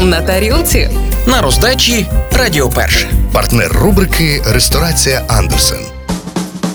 на тарілці. На роздачі Радіо Перше. Партнер рубрики Ресторація Андерсен.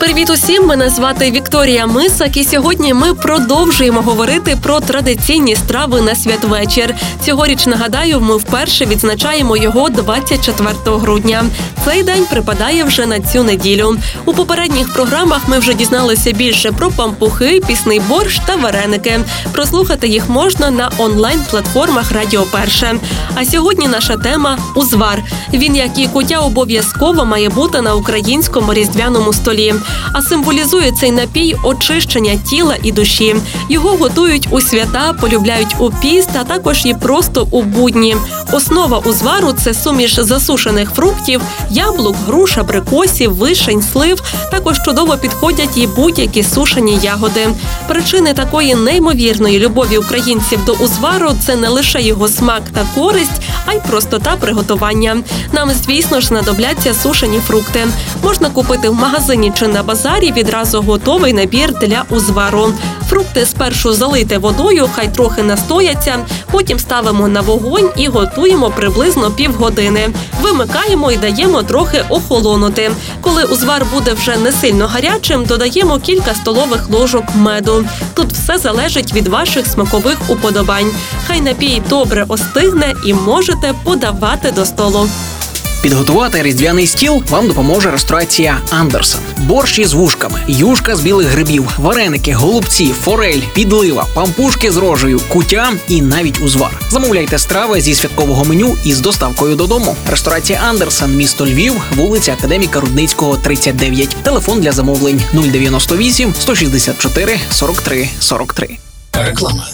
Привіт усім! Мене звати Вікторія Мисак, і сьогодні ми продовжуємо говорити про традиційні страви на святвечір. Цьогоріч нагадаю, ми вперше відзначаємо його 24 грудня. Цей день припадає вже на цю неділю. У попередніх програмах ми вже дізналися більше про пампухи, пісний борщ та вареники. Прослухати їх можна на онлайн-платформах Радіо Перше. А сьогодні наша тема узвар. Він, як і кутя, обов'язково має бути на українському різдвяному столі. А символізує цей напій очищення тіла і душі. Його готують у свята, полюбляють у піст, а також і просто у будні. Основа узвару це суміш засушених фруктів, яблук, груш, абрикосів, вишень, слив. Також чудово підходять і будь-які сушені ягоди. Причини такої неймовірної любові українців до узвару це не лише його смак та користь, а й простота приготування. Нам, звісно ж, знадобляться сушені фрукти. Можна купити в магазині чи на базарі відразу готовий набір для узвару. Фрукти спершу залийте водою, хай трохи настояться. Потім ставимо на вогонь і готуємо приблизно півгодини. Вимикаємо і даємо трохи охолонути. Коли узвар буде вже не сильно гарячим, додаємо кілька столових ложок меду. Тут все залежить від ваших смакових уподобань. Хай напій добре остигне і можете подавати до столу. Підготувати різдвяний стіл вам допоможе ресторація Андерсон. Борщ із вушками, юшка з білих грибів, вареники, голубці, форель, підлива, пампушки з рожею, кутя і навіть узвар. Замовляйте страви зі святкового меню із доставкою додому. Ресторація Андерсон, місто Львів, вулиця Академіка Рудницького, 39. Телефон для замовлень 098 164 43 43. Реклама.